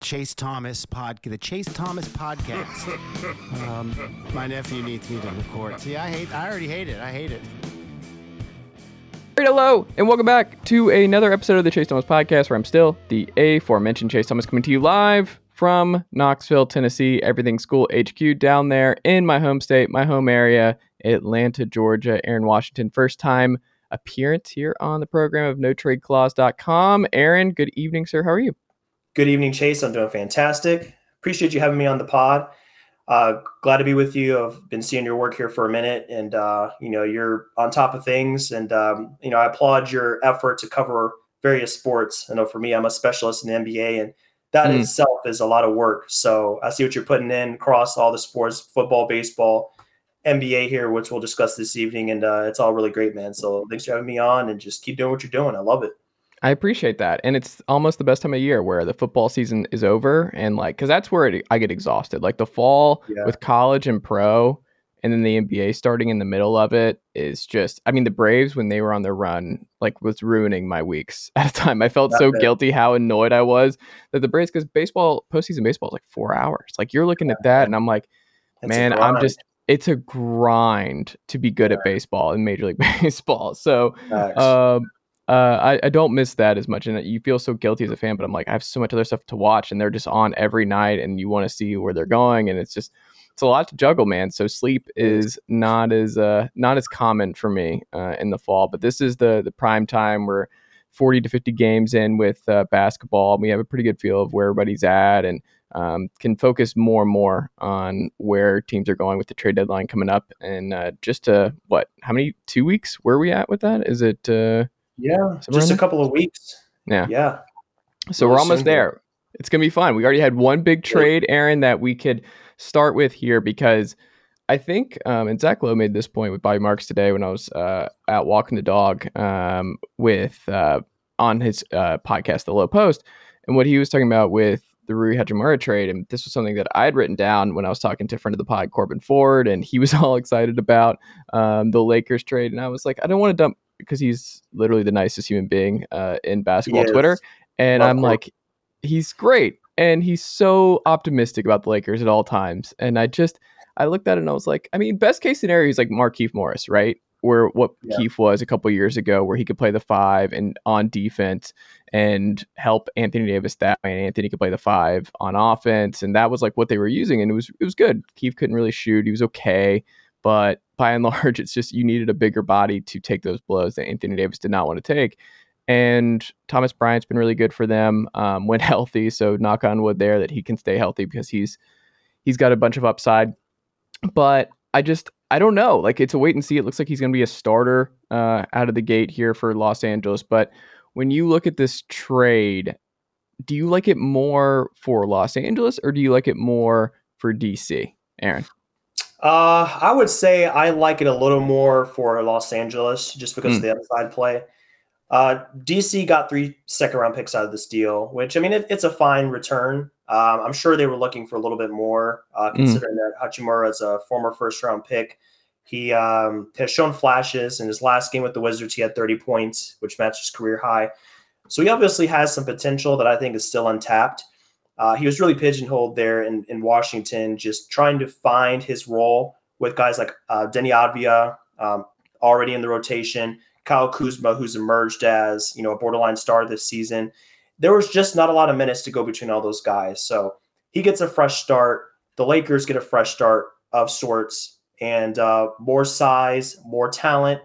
Chase Thomas podcast, the Chase Thomas podcast. um, my nephew needs me to record. See, I hate. I already hate it. I hate it. Great, hello, and welcome back to another episode of the Chase Thomas Podcast, where I'm still the aforementioned Chase Thomas coming to you live from Knoxville, Tennessee, Everything School HQ down there in my home state, my home area, Atlanta, Georgia. Aaron Washington, first time appearance here on the program of NoTradeClause.com. Aaron, good evening, sir. How are you? Good evening, Chase. I'm doing fantastic. Appreciate you having me on the pod. Uh, glad to be with you. I've been seeing your work here for a minute, and uh, you know you're on top of things. And um, you know I applaud your effort to cover various sports. I know for me, I'm a specialist in the NBA, and that mm. itself is a lot of work. So I see what you're putting in across all the sports: football, baseball, NBA here, which we'll discuss this evening, and uh, it's all really great, man. So thanks for having me on, and just keep doing what you're doing. I love it. I appreciate that. And it's almost the best time of year where the football season is over. And like, cause that's where it, I get exhausted. Like the fall yeah. with college and pro and then the NBA starting in the middle of it is just, I mean, the Braves, when they were on their run, like was ruining my weeks at a time. I felt so guilty how annoyed I was that the Braves, cause baseball, postseason baseball is like four hours. Like you're looking yeah. at that and I'm like, it's man, I'm just, it's a grind to be good yeah. at baseball in Major League Baseball. So, nice. um, uh, I, I don't miss that as much, and you feel so guilty as a fan. But I'm like, I have so much other stuff to watch, and they're just on every night, and you want to see where they're going, and it's just it's a lot to juggle, man. So sleep is not as uh, not as common for me uh, in the fall, but this is the the prime time where 40 to 50 games in with uh, basketball. We have a pretty good feel of where everybody's at, and um, can focus more and more on where teams are going with the trade deadline coming up. And uh, just to what, how many two weeks? Where are we at with that? Is it? Yeah, just a couple of weeks. Yeah. Yeah. So we're almost there. It's going to be fun. We already had one big trade, Aaron, that we could start with here because I think, um, and Zach Lowe made this point with Bobby Marks today when I was uh, out walking the dog um, with uh, on his uh, podcast, The Lowe Post, and what he was talking about with the Rui Hachimura trade. And this was something that I had written down when I was talking to a friend of the pod, Corbin Ford, and he was all excited about um, the Lakers trade. And I was like, I don't want to dump because he's literally the nicest human being uh, in basketball Twitter, and Love I'm like, he's great, and he's so optimistic about the Lakers at all times. And I just I looked at it and I was like, I mean, best case scenario is like Markieff Morris, right? Where what yeah. Keith was a couple years ago, where he could play the five and on defense and help Anthony Davis that way, and Anthony could play the five on offense, and that was like what they were using, and it was it was good. Keith couldn't really shoot; he was okay, but by and large, it's just you needed a bigger body to take those blows that Anthony Davis did not want to take. And Thomas Bryant's been really good for them um, when healthy. So knock on wood there that he can stay healthy because he's he's got a bunch of upside. But I just I don't know. Like it's a wait and see. It looks like he's going to be a starter uh, out of the gate here for Los Angeles. But when you look at this trade, do you like it more for Los Angeles or do you like it more for DC, Aaron? Uh, I would say I like it a little more for Los Angeles just because mm. of hmm. the upside play. Uh, DC got three second round picks out of this deal, which I mean, it, it's a fine return. Um, I'm sure they were looking for a little bit more, uh, hmm. considering mm. that Hachimura is a former first round pick. He um, has shown flashes in his last game with the Wizards. He had 30 points, which matched his career high. So he obviously has some potential that I think is still untapped. Uh, he was really pigeonholed there in, in Washington, just trying to find his role with guys like uh, Deni Avdija um, already in the rotation, Kyle Kuzma, who's emerged as you know a borderline star this season. There was just not a lot of minutes to go between all those guys, so he gets a fresh start. The Lakers get a fresh start of sorts, and uh, more size, more talent,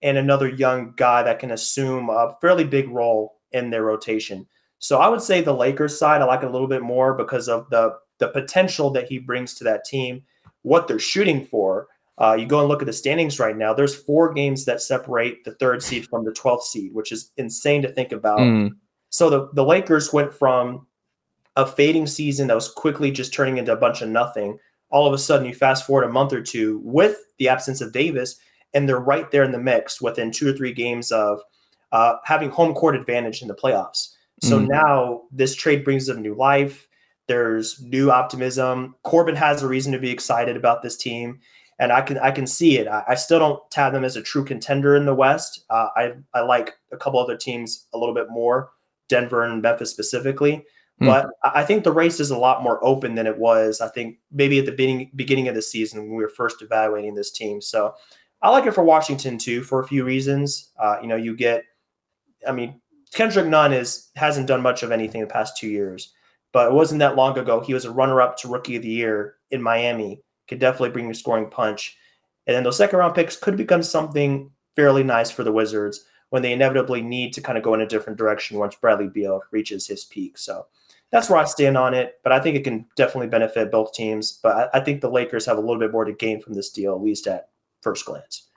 and another young guy that can assume a fairly big role in their rotation. So I would say the Lakers side I like a little bit more because of the the potential that he brings to that team, what they're shooting for. Uh, you go and look at the standings right now. There's four games that separate the third seed from the 12th seed, which is insane to think about. Mm. So the, the Lakers went from a fading season that was quickly just turning into a bunch of nothing. All of a sudden, you fast forward a month or two with the absence of Davis, and they're right there in the mix within two or three games of uh, having home court advantage in the playoffs. So Mm. now this trade brings them new life. There's new optimism. Corbin has a reason to be excited about this team, and I can I can see it. I, I still don't tab them as a true contender in the West. Uh, I I like a couple other teams a little bit more, Denver and Memphis specifically. Hmm. But I I think the race is a lot more open than it was. I think maybe at the beginning beginning of the season when we were first evaluating this team. So I like it for Washington too for a few reasons. Uh, you know, you get, I mean, Kendrick Nunn is hasn't done much of anything the past two years, but it wasn't that long ago. He was a runner-up to Rookie of the Year in Miami. Could definitely bring a scoring punch, and then those second-round picks could become something fairly nice for the Wizards when they inevitably need to kind of go in a different direction once Bradley Beal reaches his peak. So that's where I stand on it. But I think it can definitely benefit both teams. But I, I think the Lakers have a little bit more to gain from this deal, at least at first glance.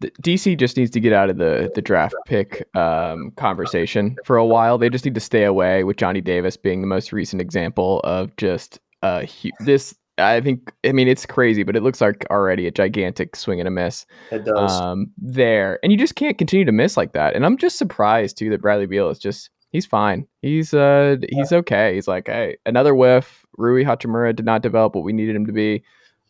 The- DC just needs to get out of the the draft pick um, conversation for a while. They just need to stay away with Johnny Davis being the most recent example of just uh hu- this. I think I mean it's crazy, but it looks like already a gigantic swing and a miss It does. um, there, and you just can't continue to miss like that. And I'm just surprised too that Bradley Beal is just he's fine. He's uh he's okay. He's like hey another whiff. Rui Hachimura did not develop what we needed him to be.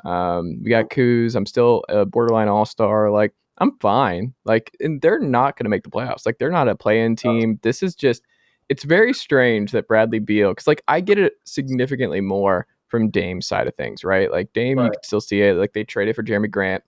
Um, we got Kuz. I'm still a borderline all star. Like I'm fine. Like and they're not going to make the playoffs. Like they're not a play-in oh. team. This is just it's very strange that Bradley Beal because like I get it significantly more from Dame's side of things, right? Like Dame, you can still see it. Like they traded for Jerami Grant.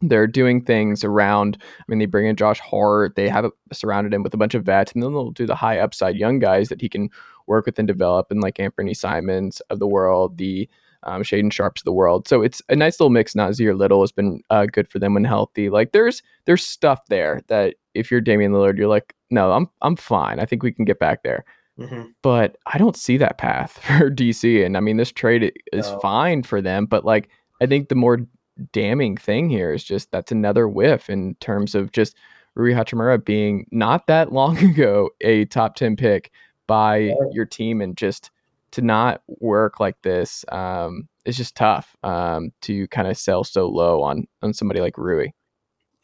They're doing things around. I mean, they bring in Josh Hart. They have surrounded him with a bunch of vets, and then they'll do the high upside young guys that he can work with and develop, and like Anthony Simons of the world, the um, Shaedon Sharpes of the world. So it's a nice little mix. Nassir Little has been uh, good for them when healthy. Like there's there's stuff there that if you're Damian Lillard, you're like, no, I'm I'm fine. I think we can get back there. Mhm. But I don't see that path for DC. And I mean, this trade is No. fine for them. But like, I think the more damning thing here is just that's another whiff in terms of just Rui Hachimura being not that long ago a top 10 pick by Right. your team and just to not work like this um, is just tough um, to kind of sell so low on on somebody like Rui.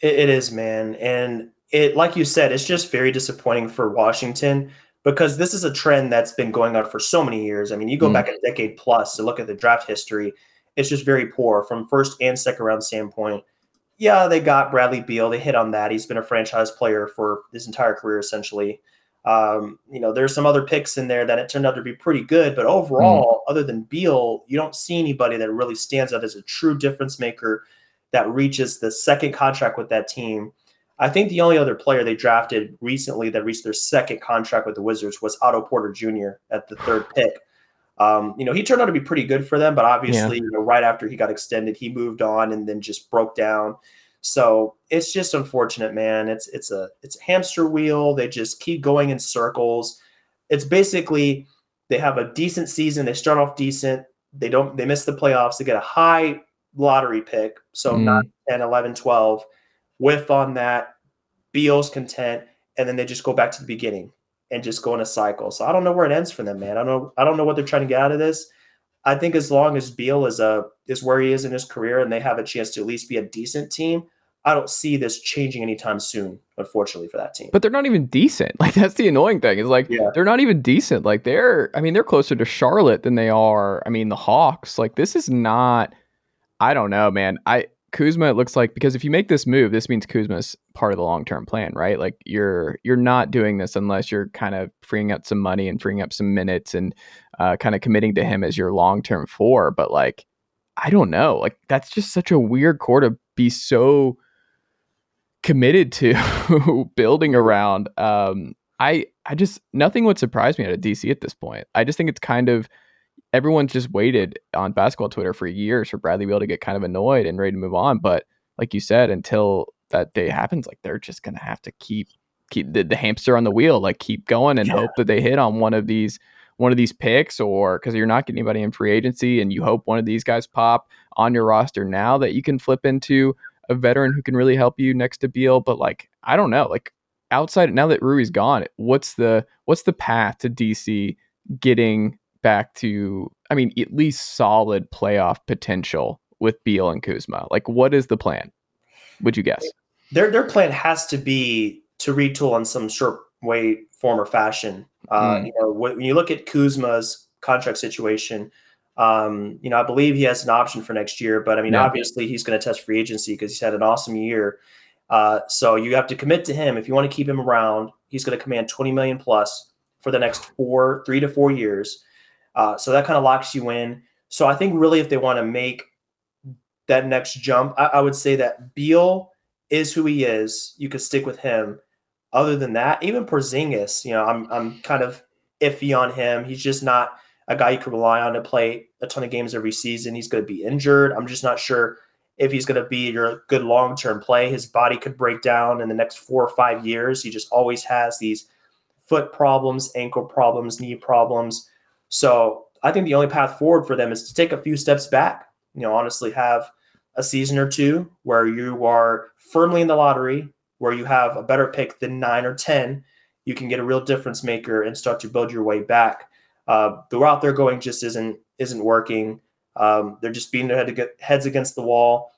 It, it is, man. And it, like you said, it's just very disappointing for Washington because this is a trend that's been going on for so many years. I mean, you go Mm. back a decade plus to look at the draft history, it's just very poor from first and second round standpoint. Yeah, they got Bradley Beal. They hit on that. He's been a franchise player for his entire career, essentially. Um, you know, there's some other picks in there that it turned out to be pretty good, but overall, other than Beal, you don't see anybody that really stands out as a true difference maker that reaches the second contract with that team. I think the only other player they drafted recently that reached their second contract with the Wizards was Otto Porter Jr. at the third pick. Um, you know, he turned out to be pretty good for them, but obviously, you know, right after he got extended, he moved on and then just broke down. So it's just unfortunate, man. It's it's a it's a hamster wheel. They just keep going in circles. It's basically they have a decent season. They start off decent. They don't they miss the playoffs. They get a high lottery pick. So Mm. 9, 10, 11, 12. Whiff on that. Beal's content. And then they just go back to the beginning and just go in a cycle. So I don't know where it ends for them, man. I don't know. I don't know what they're trying to get out of this. I think as long as Beal is a is where he is in his career and they have a chance to at least be a decent team, I don't see this changing anytime soon, unfortunately, for that team. But they're not even decent. Like that's the annoying thing. Is like Yeah. they're not even decent. Like they're I mean, they're closer to Charlotte than they are. I mean, the Hawks. Like this is not I don't know, man. I Kuzma it looks like because if you make this move, this means Kuzma's part of the long term plan, right? Like you're you're not doing this unless you're kind of freeing up some money and freeing up some minutes and uh, kind of committing to him as your long term four. But like, I don't know. Like that's just such a weird core to be so committed to building around. Um, I I just nothing would surprise me out of DC at this point. I just think it's kind of everyone's just waited on basketball Twitter for years for Bradley Beal to get kind of annoyed and ready to move on. But like you said, until that day happens, like they're just gonna have to keep keep the, the hamster on the wheel, like keep going and yeah. hope that they hit on one of these one of these picks or because you're not getting anybody in free agency and you hope one of these guys pop on your roster now that you can flip into a veteran who can really help you next to Beal. But like, I don't know, like outside now that Rui's gone, what's the what's the path to DC getting back to I mean, at least solid playoff potential with Beal and Kuzma? Like what is the plan? Would you guess? Their their plan has to be to retool in some short way, form, or fashion. Uh, mm. You know, when you look at Kuzma's contract situation, um, you know, I believe he has an option for next year, but I mean, yeah. obviously he's going to test free agency because he's had an awesome year. Uh, so you have to commit to him if you want to keep him around. He's going to command 20 million plus for the next four, three to four years. Uh, so that kind of locks you in. So I think really, if they want to make that next jump, I, I would say that Beal is who he is. You could stick with him. Other than that, even Porzingis, you know, I'm I'm kind of iffy on him. He's just not a guy you can rely on to play a ton of games every season. He's going to be injured. I'm just not sure if he's going to be your good long term play. His body could break down in the next four or five years. He just always has these foot problems, ankle problems, knee problems. So I think the only path forward for them is to take a few steps back. You know, honestly, have a season or two where you are firmly in the lottery, where you have a better pick than nine or 10. You can get a real difference maker and start to build your way back. Uh, the route they're going just isn't isn't working. Um, they're just beating their head heads against the wall.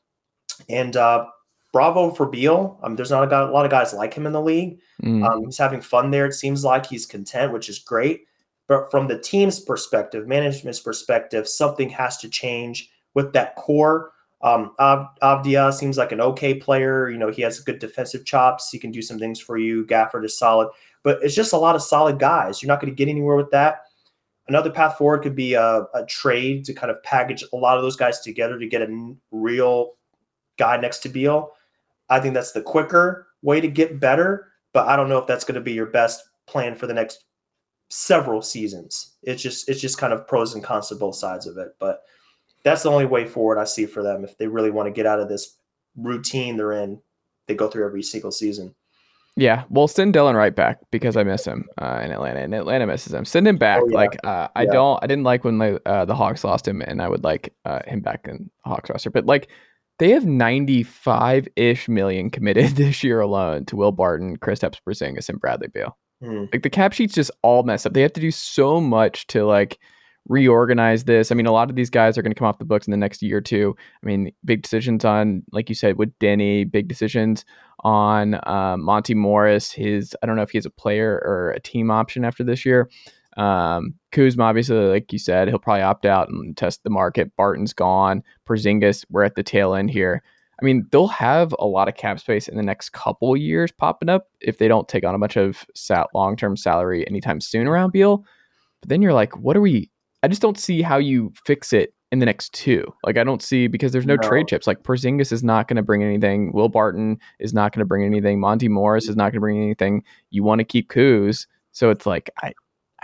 And uh, bravo for Beal. Um, there's not a, guy, a, lot of guys like him in the league. Mm. Um, he's having fun there. It seems like he's content, which is great. But from the team's perspective, management's perspective, something has to change with that core. Um, Av- Avdija seems like an okay player. You know, he has good defensive chops. He can do some things for you. Gafford is solid, but it's just a lot of solid guys. You're not going to get anywhere with that. Another path forward could be a, a, trade to kind of package a lot of those guys together to get a real guy next to Beal. I think that's the quicker way to get better, but I don't know if that's going to be your best plan for the next several seasons. It's just it's just kind of pros and cons to both sides of it, but that's the only way forward I see for them if they really want to get out of this routine they're in. They go through every single season. Yeah, well, send Delon Wright back because I miss him uh, in Atlanta, and Atlanta misses him. Send him back. Oh, yeah. Like uh, I yeah. don't, I didn't like when uh, the Hawks lost him, and I would like uh, him back in Hawks roster. But like, they have ninety five ish million committed this year alone to Will Barton, Kristaps Porzingis, and Bradley Beal. Mm. Like the cap sheets just all messed up. They have to do so much to like reorganize this. I mean, a lot of these guys are going to come off the books in the next year or two. I mean, big decisions on, like you said, with Deni, big decisions on uh, Monte Morris. His, I don't know if he has a player or a team option after this year. Um, Kuzma, obviously, like you said, he'll probably opt out and test the market. Barton's gone. Porzingis, we're at the tail end here. I mean, they'll have a lot of cap space in the next couple years popping up if they don't take on a bunch of sat- long term salary anytime soon around Beal. But then you're like, what are we? I just don't see how you fix it in the next two. Like I don't see because there's no, no. trade chips. Like Porzingis is not going to bring anything. Will Barton is not going to bring anything. Monte Morris is not going to bring anything. You want to keep Kuz, so it's like I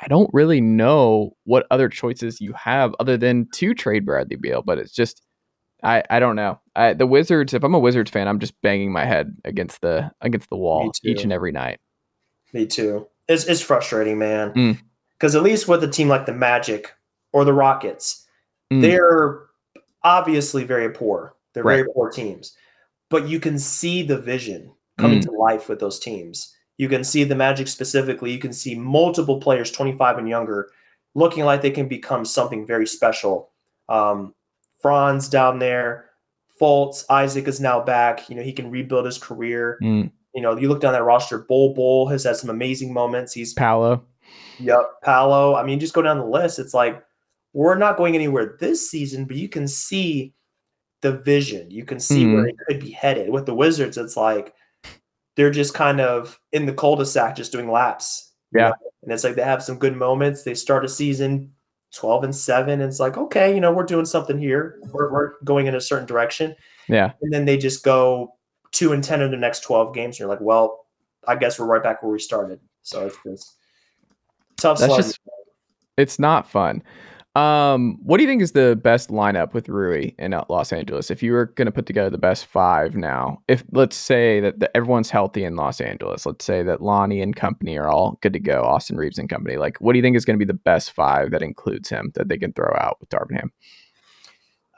I don't really know what other choices you have other than to trade Bradley Beal. But it's just I I don't know. I, the Wizards. If I'm a Wizards fan, I'm just banging my head against the against the wall each and every night. Me too. It's it's frustrating, man. Because mm. at least with a team like the Magic or the Rockets Mm. They're obviously very poor. They're right. very poor teams, but you can see the vision coming mm. to life with those teams. You can see the Magic specifically. You can see multiple players, 25 and younger, looking like they can become something very special. Um, Franz down there, Fultz, Isaac is now back. You know, he can rebuild his career. Mm. You know, you look down that roster, Bol Bol has had some amazing moments. He's Paolo. Yep, Paolo. I mean, just go down the list. It's like we're not going anywhere this season, but you can see the vision. You can see mm-hmm. where it could be headed. With the Wizards, it's like they're just kind of in the cul-de-sac, just doing laps. Yeah. Know? And it's like they have some good moments. They start a season 12 and 7. And it's like, okay, you know, we're doing something here. We're, we're going in a certain direction. Yeah. And then they just go 2 and 10 in the next 12 games. And you're like, well, I guess we're right back where we started. So it's just tough. That's just, it's not fun. Um, what do you think is the best lineup with Rui in uh, Los Angeles? If you were going to put together the best five now, if let's say that, that everyone's healthy in Los Angeles, let's say that Lonnie and company are all good to go, Austin Reaves and company, like what do you think is going to be the best five that includes him that they can throw out with Darvin Ham?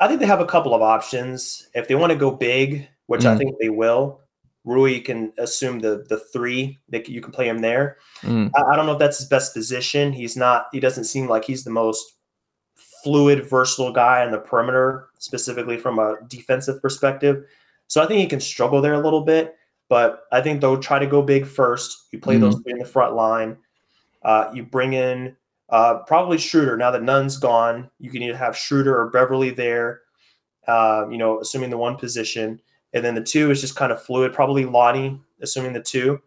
I think they have a couple of options. If they want to go big, which mm. I think they will, Rui can assume the the three that you can play him there. Mm. I, I, don't know if that's his best position. He's not. He doesn't seem like he's the most fluid, versatile guy on the perimeter, specifically from a defensive perspective. So I think he can struggle there a little bit. But I think they'll try to go big first. You play mm. those three in the front line. Uh, you bring in uh, probably Schroeder. Now that Nunn's gone, you can either have Schroeder or Beverley there. Uh, you know, assuming the one position, and then the two is just kind of fluid. Probably Lonnie, assuming the two.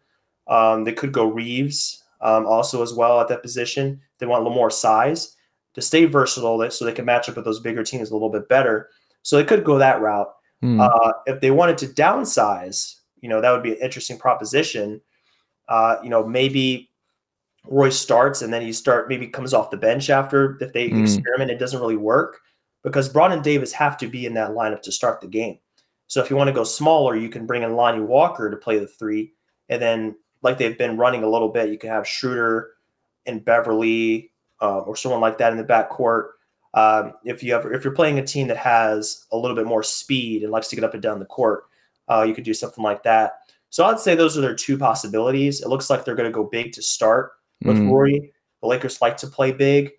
Um, they could go Reaves um, also as well at that position. They want a little more size to stay versatile, so they can match up with those bigger teams a little bit better. So they could go that route. Mm. Uh, if they wanted to downsize, you know, that would be an interesting proposition. Uh, you know, maybe Roy starts and then he start maybe comes off the bench after if they mm. experiment, it doesn't really work because Braun and Davis have to be in that lineup to start the game. So if you want to go smaller, you can bring in Lonnie Walker to play the three, and then like they've been running a little bit, you can have Schroeder and Beverley uh, or someone like that in the backcourt. Um, if you have if you're playing a team that has a little bit more speed and likes to get up and down the court, uh, you could do something like that. So I'd say those are their two possibilities. It looks like they're going to go big to start with mm. Rory. The Lakers like to play big.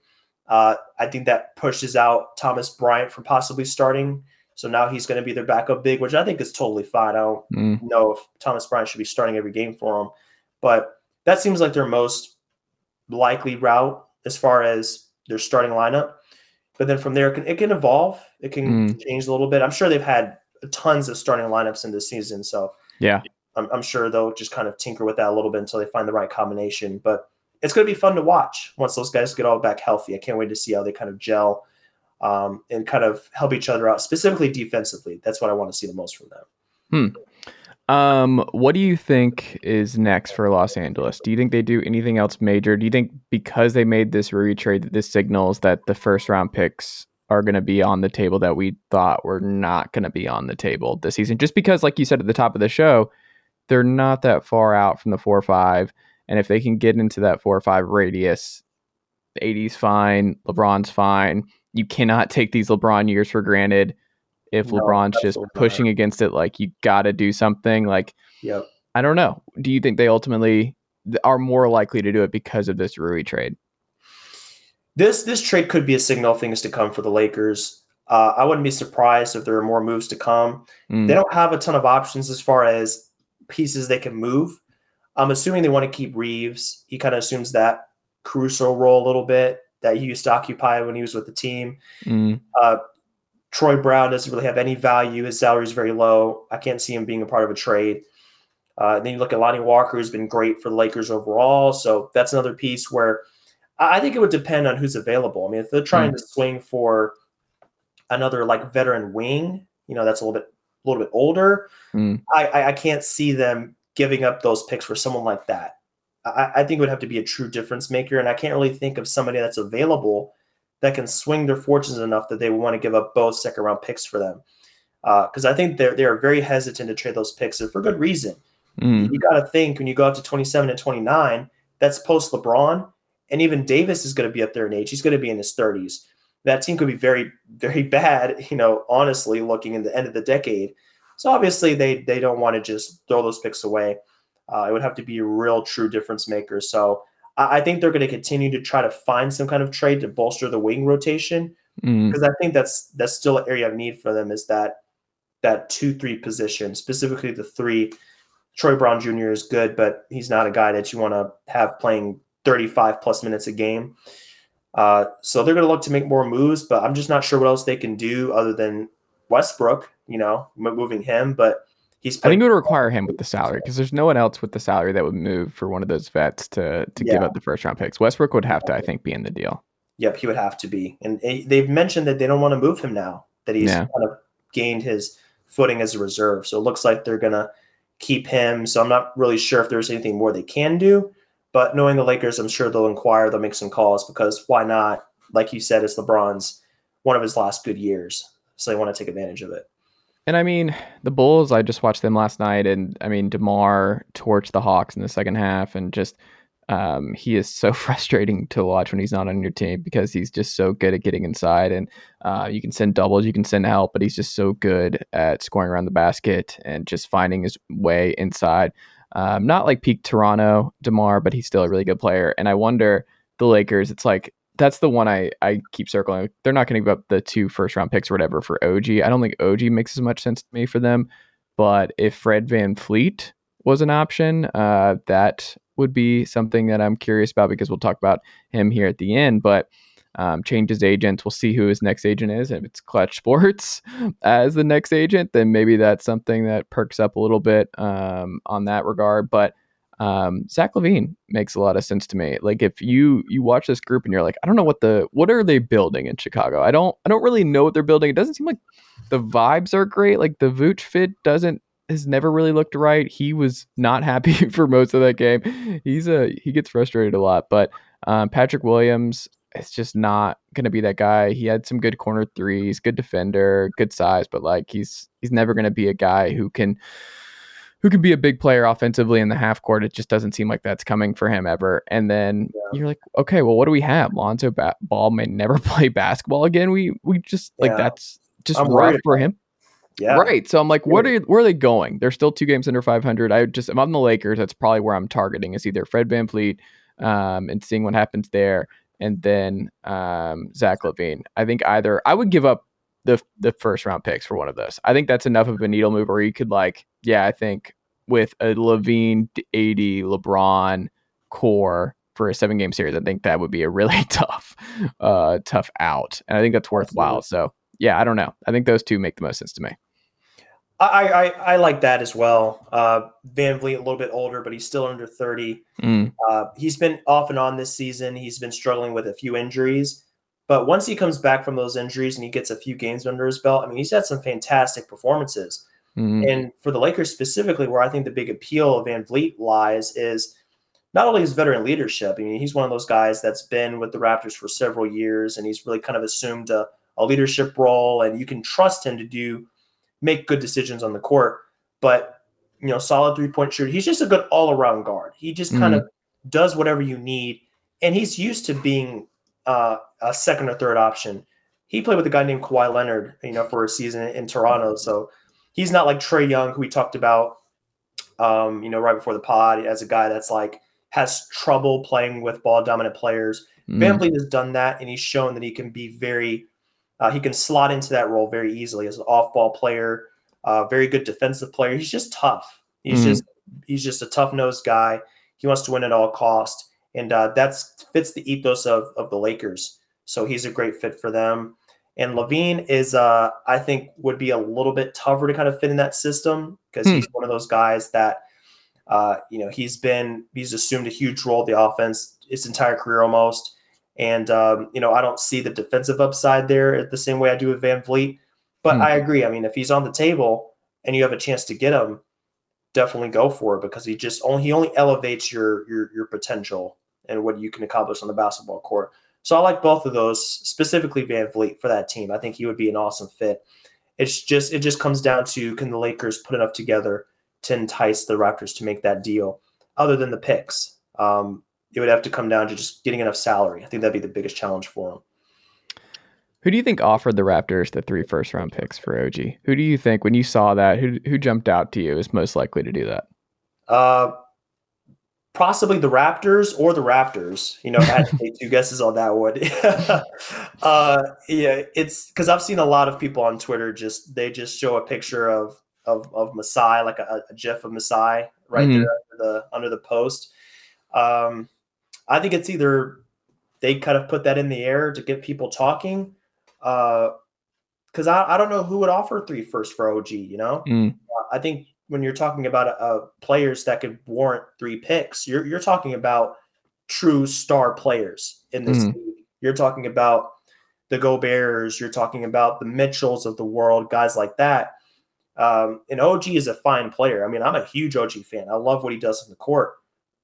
Uh, I think that pushes out Thomas Bryant from possibly starting. So now he's going to be their backup big, which I think is totally fine. I don't mm. know if Thomas Bryant should be starting every game for them, but that seems like their most likely route as far as their starting lineup. But then from there, it can, it can evolve. It can mm. change a little bit. I'm sure they've had tons of starting lineups in this season, so yeah, I'm, I'm sure they'll just kind of tinker with that a little bit until they find the right combination. But it's going to be fun to watch once those guys get all back healthy. I can't wait to see how they kind of gel um, and kind of help each other out, specifically defensively. That's what I want to see the most from them. Hmm. Um, what do you think is next for Los Angeles? Do you think they do anything else major? Do you think because they made this Rui trade that this signals that the first round picks are going to be on the table that we thought were not going to be on the table this season? Just because, like you said at the top of the show, they're not that far out from the four or five. And if they can get into that four or five radius, the 80's fine, LeBron's fine. You cannot take these LeBron years for granted. If no, LeBron's just pushing against it, like you got to do something. Like, yep. I don't know. Do you think they ultimately are more likely to do it because of this Rui trade? This this trade could be a signal of things to come for the Lakers. Uh, I wouldn't be surprised if there are more moves to come. Mm. They don't have a ton of options as far as pieces they can move. I'm assuming they want to keep Reaves. He kind of assumes that Caruso role a little bit that he used to occupy when he was with the team. Mm. Uh, Troy Brown doesn't really have any value. His salary is very low. I can't see him being a part of a trade. Uh, then you look at Lonnie Walker, who's been great for the Lakers overall. So that's another piece where I think it would depend on who's available. I mean, if they're trying mm. to swing for another like veteran wing, you know, that's a little bit a little bit older. Mm. I, I can't see them giving up those picks for someone like that. I, I think it would have to be a true difference maker. And I can't really think of somebody that's available that can swing their fortunes enough that they want to give up both second round picks for them. Because uh, I think they're, they're very hesitant to trade those picks and for good reason. Mm. You got to think when you go up to 27 and 29, that's post LeBron. And even Davis is going to be up there in age. He's going to be in his 30s. That team could be very, very bad, you know, honestly, looking in the end of the decade. So obviously they they don't want to just throw those picks away. Uh, it would have to be a real true difference maker. So I, I think they're going to continue to try to find some kind of trade to bolster the wing rotation mm. because I think that's that's still an area of need for them is that that two three position specifically the three. Troy Brown Jr. is good, but he's not a guy that you want to have playing 35 plus minutes a game. Uh, so they're going to look to make more moves, but I'm just not sure what else they can do other than Westbrook you know, moving him, but he's. I think it would require him with the salary because there's no one else with the salary that would move for one of those vets to to yeah. give up the first round picks. Westbrook would have to, I think, be in the deal. Yep, he would have to be, and eh, they've mentioned that they don't want to move him now that he's yeah. kind of gained his footing as a reserve. So it looks like they're gonna keep him. So I'm not really sure if there's anything more they can do. But knowing the Lakers, I'm sure they'll inquire, they'll make some calls because why not? like you said, it's LeBron's one of his last good years. So they want to take advantage of it. And I mean, the Bulls, I just watched them last night, and I mean, DeMar torched the Hawks in the second half, and just um, he is so frustrating to watch when he's not on your team because he's just so good at getting inside. And uh, you can send doubles, you can send help, but he's just so good at scoring around the basket and just finding his way inside. Um, not like peak Toronto DeMar, but he's still a really good player. And I wonder the Lakers. It's like that's the one I, I keep circling. They're not going to give up the two first round picks or whatever for OG. I don't think OG makes as much sense to me for them. But if Fred VanVleet was an option, uh, that would be something that I'm curious about because we'll talk about him here at the end. But um, change his agent. We'll see who his next agent is. If it's Clutch Sports as the next agent, then maybe that's something that perks up a little bit um, on that regard. But um, Zach LaVine makes a lot of sense to me. Like if you you watch this group and you're like, I don't know what the what are they building in Chicago? I don't I don't really know what they're building. It doesn't seem like the vibes are great. Like the Vooch fit doesn't has never really looked right. He was not happy for most of that game. He's a he gets frustrated a lot. But um, Patrick Williams is just not going to be that guy. He had some good corner threes, good defender, good size, but like he's he's never going to be a guy who can who can be a big player offensively in the half court. It just doesn't seem like that's coming for him ever. And then yeah. you're like, okay, well, what do we have? Lonzo ba- Ball may never play basketball again. We we just like yeah. that's just I'm rough for him. Yeah. Right. So I'm like, what are where are they going? They're still two games under 500. I just if I'm on the Lakers, that's probably where I'm targeting is either Fred VanVleet um, and seeing what happens there, and then um, Zach LaVine. I think either I would give up the the first round picks for one of those. I think that's enough of a needle mover where you could like, yeah, I think with a LaVine, AD, LeBron core for a seven game series, I think that would be a really tough, uh, tough out, and I think that's worthwhile. So yeah, I don't know. I think those two make the most sense to me. I, I, I like that as well. Uh, VanVleet a little bit older, but he's still under 30. Mm. Uh, he's been off and on this season. He's been struggling with a few injuries. But once he comes back from those injuries and he gets a few games under his belt, I mean, he's had some fantastic performances. Mm-hmm. And for the Lakers specifically, where I think the big appeal of VanVleet lies is not only his veteran leadership. I mean, he's one of those guys that's been with the Raptors for several years, and he's really kind of assumed a, a leadership role, and you can trust him to do make good decisions on the court. But you know, solid three point shooter. He's just a good all around guard. He just kind mm-hmm. of does whatever you need, and he's used to being uh, a second or third option. He played with a guy named Kawhi Leonard, you know, for a season in Toronto. So he's not like Trae Young, who we talked about, um, you know, right before the pod, as a guy that's like has trouble playing with ball dominant players. Mm. VanVleet has done that, and he's shown that he can be very, uh, he can slot into that role very easily as an off ball player, uh, very good defensive player. He's just tough. He's mm. just he's just a tough nosed guy. He wants to win at all cost and uh, that's fits the ethos of of the Lakers. So he's a great fit for them. And LaVine is, uh, I think, would be a little bit tougher to kind of fit in that system because hmm. he's one of those guys that, uh, you know, he's been he's assumed a huge role in the offense his entire career almost. And um, you know, I don't see the defensive upside there the same way I do with VanVleet. But hmm. I agree. I mean, if he's on the table and you have a chance to get him, definitely go for it because he just only he only elevates your your your potential and what you can accomplish on the basketball court. So I like both of those, specifically VanVleet for that team. I think he would be an awesome fit. It's just it just comes down to can the Lakers put enough together to entice the Raptors to make that deal, other than the picks. Um, it would have to come down to just getting enough salary. I think that'd be the biggest challenge for them. Who do you think offered the Raptors the three first round picks for OG? Who do you think, when you saw that, who who jumped out to you is most likely to do that? Uh, possibly the Raptors or the Raptors. You know, I had to take two guesses on that one. uh, yeah, it's because I've seen a lot of people on Twitter just they just show a picture of of of Masai, like a, a GIF of Masai, right mm-hmm. there under the under the post. Um, I think it's either they kind of put that in the air to get people talking. Uh, Because I, I don't know who would offer three first for OG. You know, mm. I think when you're talking about uh, players that could warrant three picks, you're you're talking about true star players in this mm. league. You're talking about the Goberts. you're talking about the Mitchells of the world, guys like that. Um, and OG is a fine player. I mean, I'm a huge OG fan. I love what he does in the court.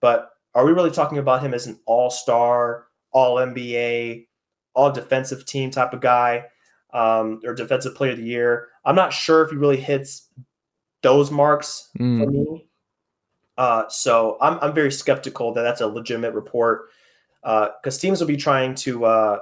But are we really talking about him as an all star, all NBA, all defensive team type of guy um, or defensive player of the year. I'm not sure if he really hits those marks Mm. for me. Uh, so I'm, I'm very skeptical that that's a legitimate report because teams will be trying to uh,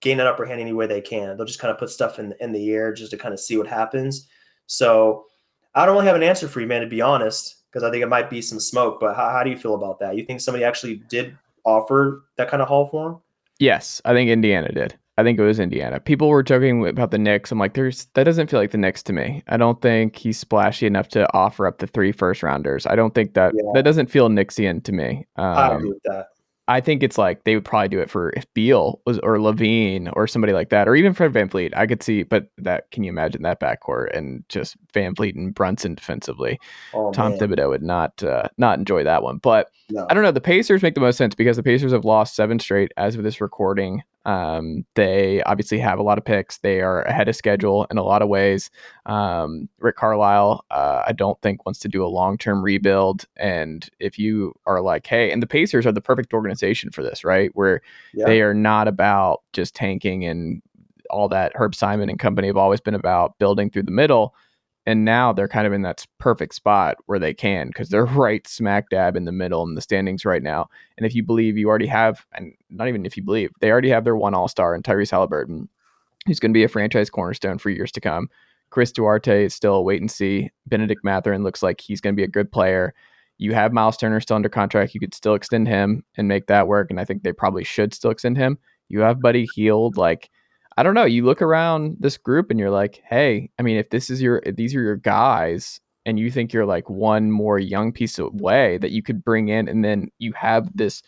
gain an upper hand any way they can. They'll just kind of put stuff in, in the air just to kind of see what happens. So I don't really have an answer for you, man, to be honest, because I think it might be some smoke. But how, how do you feel about that? You think somebody actually did offer that kind of haul for him? Yes, I think Indiana did. I think it was Indiana. People were joking about the Knicks. I'm like, there's that doesn't feel like the Knicks to me. I don't think he's splashy enough to offer up the three first rounders. I don't think that Yeah. that doesn't feel Knicksian to me. I Um, agree with that. I think it's like they would probably do it for if Beal was or LaVine or somebody like that, or even Fred VanVleet. I could see, but that can you imagine that backcourt and just VanVleet and Brunson defensively? Oh, Tom man. Thibodeau would not uh, not enjoy that one. But No. I don't know. The Pacers make the most sense because the Pacers have lost seven straight as of this recording. Um, they obviously have a lot of picks. They are ahead of schedule in a lot of ways. Um, Rick Carlisle, uh, I don't think wants to do a long term rebuild. And if you are like, hey, and the Pacers are the perfect organization for this, right? Where Yeah. they are not about just tanking and all that. Herb Simon and company have always been about building through the middle. And now they're kind of in that perfect spot where they can because they're right smack dab in the middle in the standings right now. And if you believe you already have, and not even if you believe, they already have their one all star in Tyrese Halliburton, who's going to be a franchise cornerstone for years to come. Chris Duarte is still a wait and see. Bennedict Mathurin looks like he's going to be a good player. You have Miles Turner still under contract. You could still extend him and make that work. And I think they probably should still extend him. You have Buddy Hield. Like, I don't know. You look around this group and you're like, hey, I mean, if this is your, if these are your guys, and you think you're like one more young piece of way that you could bring in, and then you have this,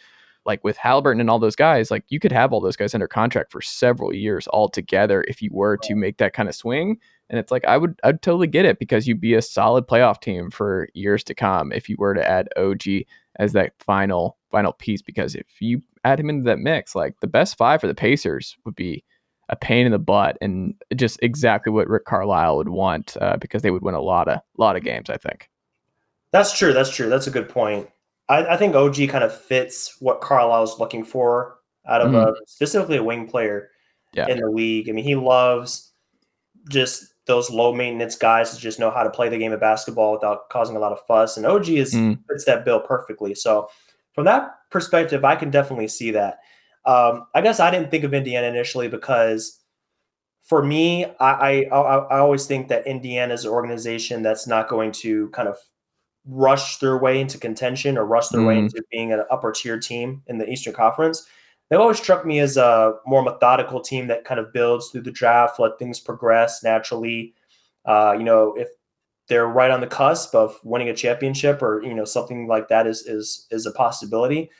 like with Halliburton and all those guys, like you could have all those guys under contract for several years all together if you were to make that kind of swing. And it's like I would, I'd totally get it because you'd be a solid playoff team for years to come if you were to add OG as that final final piece. Because if you add him into that mix, like the best five for the Pacers would be a pain in the butt and just exactly what Rick Carlisle would want uh, because they would win a lot of lot of games. I think. That's true. That's true. That's a good point. I, I think OG kind of fits what Carlisle's looking for out of a specifically a wing player Yeah. in the league. I mean, he loves just those low maintenance guys that just know how to play the game of basketball without causing a lot of fuss. And OG is Mm. fits that bill perfectly. So from that perspective, I can definitely see that. Um, I guess I didn't think of Indiana initially because for me, I, I I always think that Indiana is an organization that's not going to kind of rush their way into contention or rush their way Mm. into being an upper tier team in the Eastern Conference. They've always struck me as a more methodical team that kind of builds through the draft, let things progress naturally. Uh, you know, if they're right on the cusp of winning a championship or you know something like that is is is a possibility,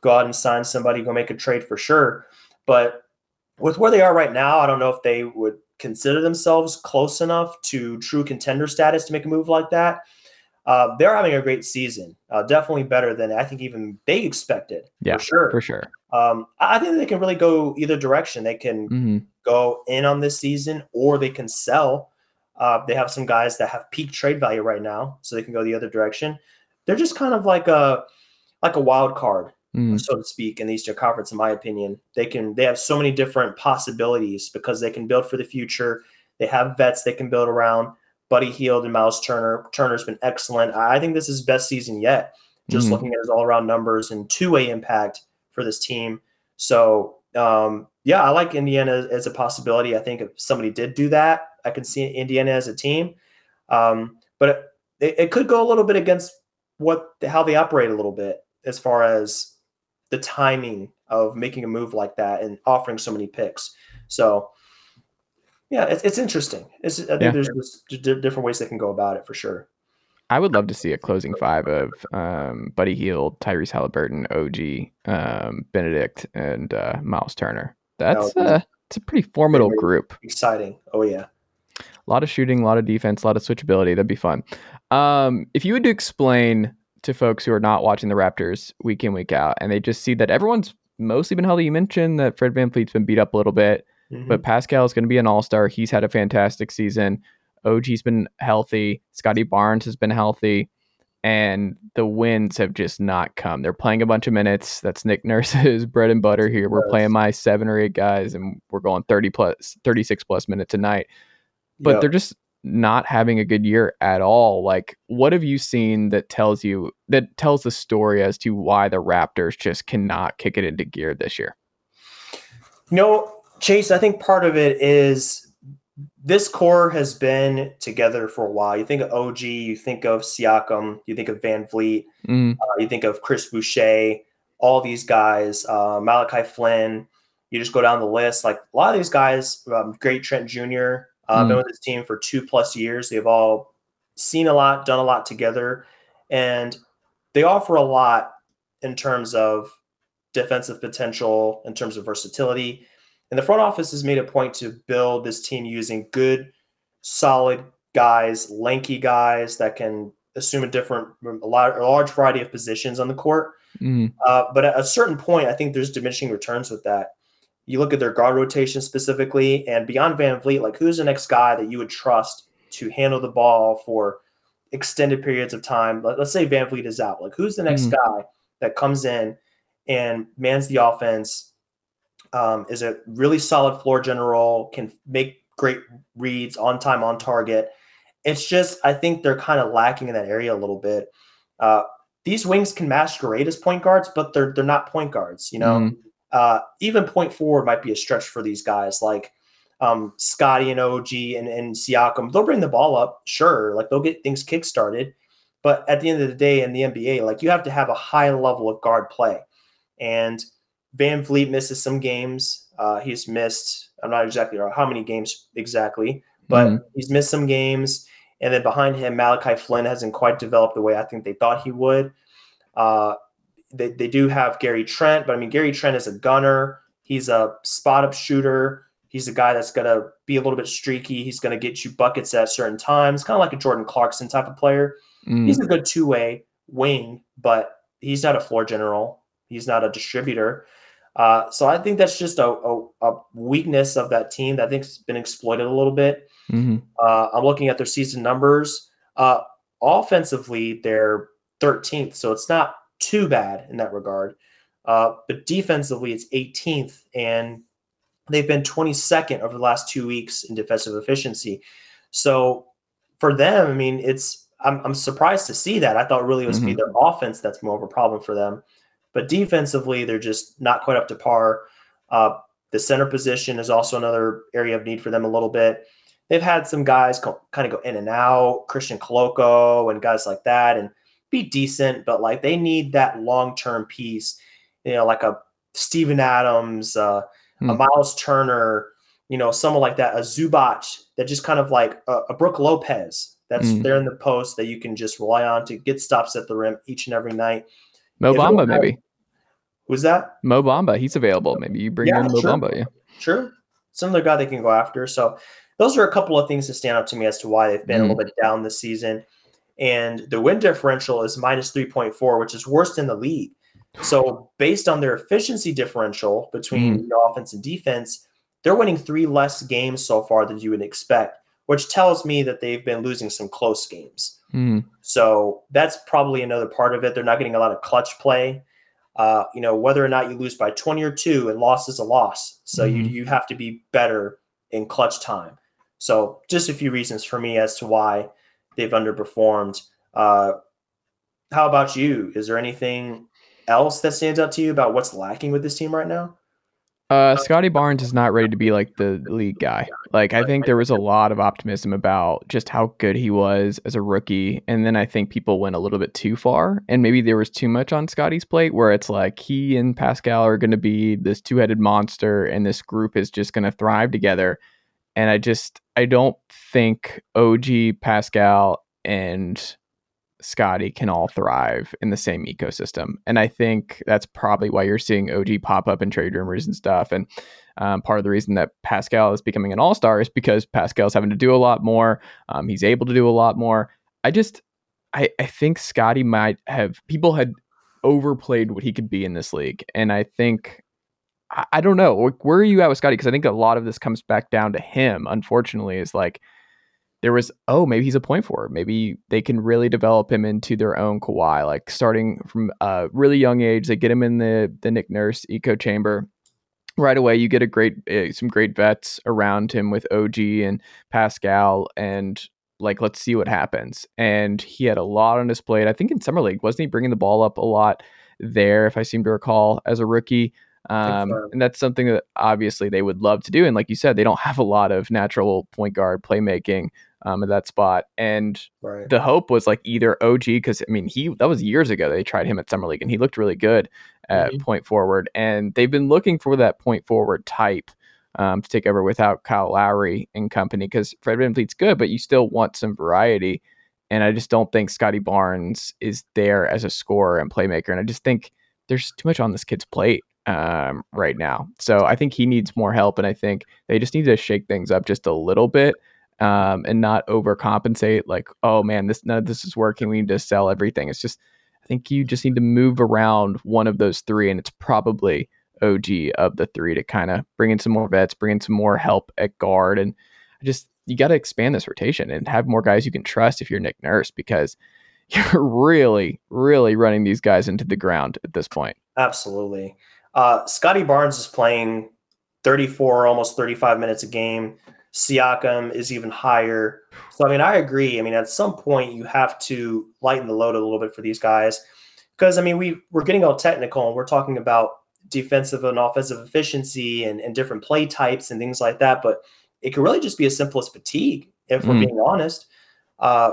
go out and sign somebody, go make a trade for sure. But with where they are right now, I don't know if they would consider themselves close enough to true contender status to make a move like that. Uh, they're having a great season, uh, definitely better than I think even they expected. Yeah, for sure. For sure. Um, I think they can really go either direction. They can hmm go in on this season or they can sell. Uh, they have some guys that have peak trade value right now, so they can go the other direction. They're just kind of like a like a wild card, Mm. so to speak, in the Eastern Conference, in my opinion. They can they have so many different possibilities because they can build for the future. They have vets they can build around. Buddy Hield and Miles Turner. Turner's been excellent. I think this is best season yet. Just Mhm. looking at his all around numbers and two way impact for this team. So um, yeah, I like Indiana as a possibility. I think if somebody did do that, I can see Indiana as a team. Um, but it, it could go a little bit against what how they operate a little bit as far as the timing of making a move like that and offering so many picks. So yeah, it's, it's interesting. It's, I think Yeah. there's just di- different ways they can go about it for sure. I would love to see a closing five of um, Buddy Hield, Tyrese Halliburton, OG, um, Benedict, and uh, Miles Turner. That's be uh, it's a pretty formidable group. Exciting. Oh yeah. A lot of shooting, a lot of defense, a lot of switchability. That'd be fun. Um, if you would explain to folks who are not watching the Raptors week in, week out, and they just see that everyone's mostly been healthy. You mentioned that Fred VanVleet's been beat up a little bit, Mhm. but Pascal is going to be an all star. He's had a fantastic season. OG's been healthy. Scottie Barnes has been healthy. and the wins have just not come. They're playing a bunch of minutes. That's Nick Nurse's bread and butter here. We're playing my seven or eight guys, and we're going 30 plus, 36 plus minutes a night. But Yep. they're just not having a good year at all. Like, what have you seen that tells you that tells the story as to why the Raptors just cannot kick it into gear this year? You know, Chase, I think part of it is this core has been together for a while. You think of OG, you think of Siakam, you think of VanVleet, Mm, uh, you think of Chris Boucher, all these guys, uh, Malachi Flynn. You just go down the list. Like a lot of these guys, um, Gary Trent Jr. Uh, Mm. Been with this team for two plus years. They've all seen a lot, done a lot together, and they offer a lot in terms of defensive potential, in terms of versatility. And the front office has made a point to build this team using good, solid guys, lanky guys that can assume a different, a, lot, a large variety of positions on the court. mm, Uh, but at a certain point, I think there's diminishing returns with that. You look at their guard rotation specifically, and beyond VanVleet, like who's the next guy that you would trust to handle the ball for extended periods of time? Let, us say VanVleet is out. Like who's the next Mhm. guy that comes in and mans the offense? Um, is a really solid floor general, can make great reads on time, on target. It's just I think they're kind of lacking in that area a little bit. Uh, these wings can masquerade as point guards, but they're they're not point guards. You know, Mhm. Uh, even point forward might be a stretch for these guys. Like um, Scottie and OG and, and Siakam, they'll bring the ball up, sure. Like they'll get things kick started, but at the end of the day, in the NBA, like you have to have a high level of guard play. And VanVleet misses some games. Uh, he's missed. I'm not exactly sure how many games exactly, but Mhm. he's missed some games. And then behind him, Malachi Flynn hasn't quite developed the way I think they thought he would. Uh, they, they do have Gary Trent, but I mean, Gary Trent is a gunner. He's a spot up shooter. He's a guy that's going to be a little bit streaky. He's going to get you buckets at certain times, kind of like a Jordan Clarkson type of player. mm. He's a good two way wing, but he's not a floor general. He's not a distributor. Uh, so I think that's just a, a, a weakness of that team that I think's been exploited a little bit. Mhm. Uh, I'm looking at their season numbers. Uh, offensively, they're 13th, so it's not too bad in that regard. Uh, but defensively, it's 18th, and they've been 22nd over the last two weeks in defensive efficiency. So for them, I mean, it's I'm, I'm surprised to see that. I thought really it was be Mhm. their offense that's more of a problem for them, but defensively, they're just not quite up to par. Uh, the center position is also another area of need for them a little bit. They've had some guys go, kind of go in and out, Christian Koloko and guys like that, and be decent, but like they need that long term piece, you know, like a Steven Adams, uh, a Hmm. Miles Turner, you know, someone like that, a Zubac that just kind of like a, a Brook Lopez that's Mm. there in the post that you can just rely on to get stops at the rim each and every night. Mo If it Bamba, was- maybe. Who's that? Mo Bamba. He's available. Maybe you bring Yeah, in Mo Bamba. sure. Yeah. Sure. Some other guy they can go after. So those are a couple of things that stand out to me as to why they've been a little bit down this season. And the win differential is minus 3.4, which is worse than the league. So based on their efficiency differential between know, offense and defense, they're winning three less games so far than you would expect, which tells me that they've been losing some close games. Mhm. So that's probably another part of it. They're not getting a lot of clutch play. Uh, you know, whether or not you lose by 20 or two, and loss is a loss. So you Mhm. you have to be better in clutch time. So just a few reasons for me as to why they've underperformed. Uh, how about you? Is there anything else that stands out to you about what's lacking with this team right now? Uh, Scottie Barnes is not ready to be like the league guy. Like I think there was a lot of optimism about just how good he was as a rookie, and then I think people went a little bit too far, and maybe there was too much on Scottie's plate, where it's like he and Pascal are going to be this two-headed monster, and this group is just going to thrive together. And I just I don't think OG Pascal and Scottie can all thrive in the same ecosystem. And I think that's probably why you're seeing OG pop up in trade rumors and stuff. And um, part of the reason that Pascal is becoming an all star is because Pascal's having to do a lot more. Um, he's able to do a lot more. I just, I, I think Scotty might have, people had overplayed what he could be in this league. And I think, I, don't know, where are you at with Scottie? Because I think a lot of this comes back down to him, unfortunately, is like, there was oh maybe he's a point forward. Maybe they can really develop him into their own Kawhi, like starting from a really young age. They get him in the the Nick Nurse eco chamber right away. You get a great uh, some great vets around him with OG and Pascal and like let's see what happens. And he had a lot on his plate. I think in summer league wasn't he bringing the ball up a lot there, if I seem to recall, as a rookie. Um, so. And that's something that obviously they would love to do. And like you said, they don't have a lot of natural point guard playmaking um, at that spot. And right. the hope was like either OG, because I mean, he that was years ago they tried him at Summer League and he looked really good at mm-hmm. point forward. And they've been looking for that point forward type um, to take over without Kyle Lowry and company because Fred VanVleet's good, but you still want some variety. And I just don't think Scottie Barnes is there as a scorer and playmaker. And I just think there's too much on this kid's plate um, right now. So I think he needs more help. And I think they just need to shake things up just a little bit um, and not overcompensate. Like, oh man, this of this is working. We need to sell everything. It's just, I think you just need to move around one of those three, and it's probably OG of the three to kind of bring in some more vets, bring in some more help at guard, and just you got to expand this rotation and have more guys you can trust if you're Nick Nurse because you're really, really running these guys into the ground at this point. Absolutely. Uh, Scottie Barnes is playing 34, almost 35 minutes a game. Siakam is even higher. So, I mean, I agree. I mean, at some point, you have to lighten the load a little bit for these guys. Because, I mean, we, we're getting all technical and we're talking about defensive and offensive efficiency and, and different play types and things like that. But it could really just be as simple as fatigue, if mm. we're being honest. Uh,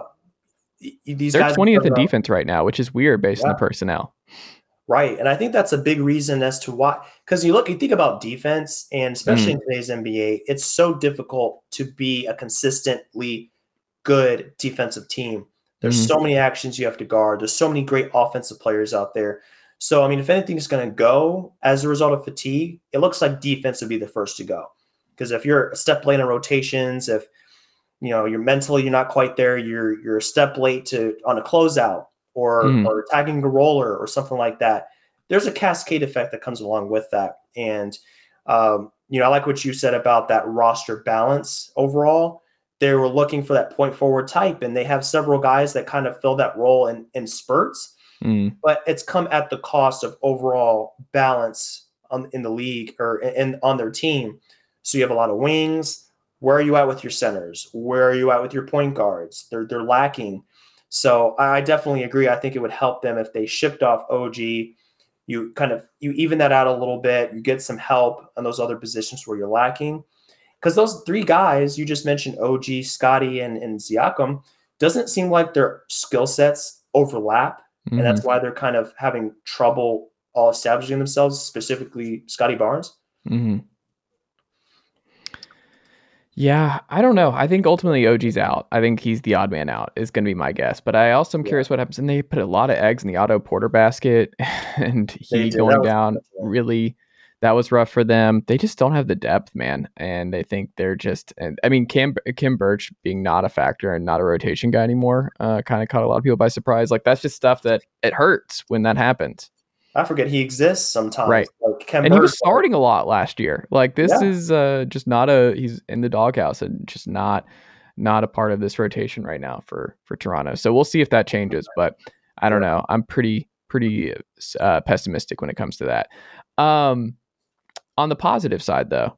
these They're guys 20th in defense right now, which is weird based yeah. on the personnel. Right. And I think that's a big reason as to why, because you look, you think about defense, and especially mm. in today's NBA, it's so difficult to be a consistently good defensive team. There's mm. so many actions you have to guard. There's so many great offensive players out there. So, I mean, if anything is going to go as a result of fatigue, it looks like defense would be the first to go. Because if you're a step late in rotations, if you know you're mentally you're not quite there, you're you're a step late to on a closeout or mm. or tagging a roller or something like that. There's a cascade effect that comes along with that. And um, you know, I like what you said about that roster balance overall. They were looking for that point forward type, and they have several guys that kind of fill that role in, in spurts. Mm. But it's come at the cost of overall balance on, in the league or in, on their team. So you have a lot of wings. Where are you at with your centers? Where are you at with your point guards? They're they're lacking. So I definitely agree. I think it would help them if they shipped off OG. You kind of you even that out a little bit. You get some help on those other positions where you're lacking. Because those three guys you just mentioned, OG, Scottie, and, and Siakam, doesn't seem like their skill sets overlap. Mm-hmm. And that's mm-hmm. why they're kind of having trouble all establishing themselves, specifically Scottie Barnes. Mm-hmm. Yeah, I don't know. I think ultimately OG's out. I think he's the odd man out, is going to be my guess. But I also am yeah. curious what happens. And they put a lot of eggs in the Otto Porter basket, and he going down really, that was rough for them. They just don't have the depth, man. And I think they're just, and I mean, Khem, Kim Birch being not a factor and not a rotation guy anymore uh, kind of caught a lot of people by surprise. Like, that's just stuff that it hurts when that happens. I forget he exists sometimes. Right. Like and he was starting a lot last year. Like this yeah. is uh, just not a he's in the doghouse and just not not a part of this rotation right now for for Toronto. So we'll see if that changes, but I don't know. I'm pretty pretty uh, pessimistic when it comes to that. Um, on the positive side though,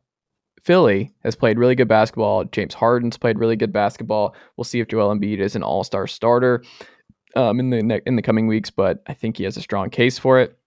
Philly has played really good basketball. James Harden's played really good basketball. We'll see if Joel Embiid is an all-star starter um, in the in the coming weeks, but I think he has a strong case for it.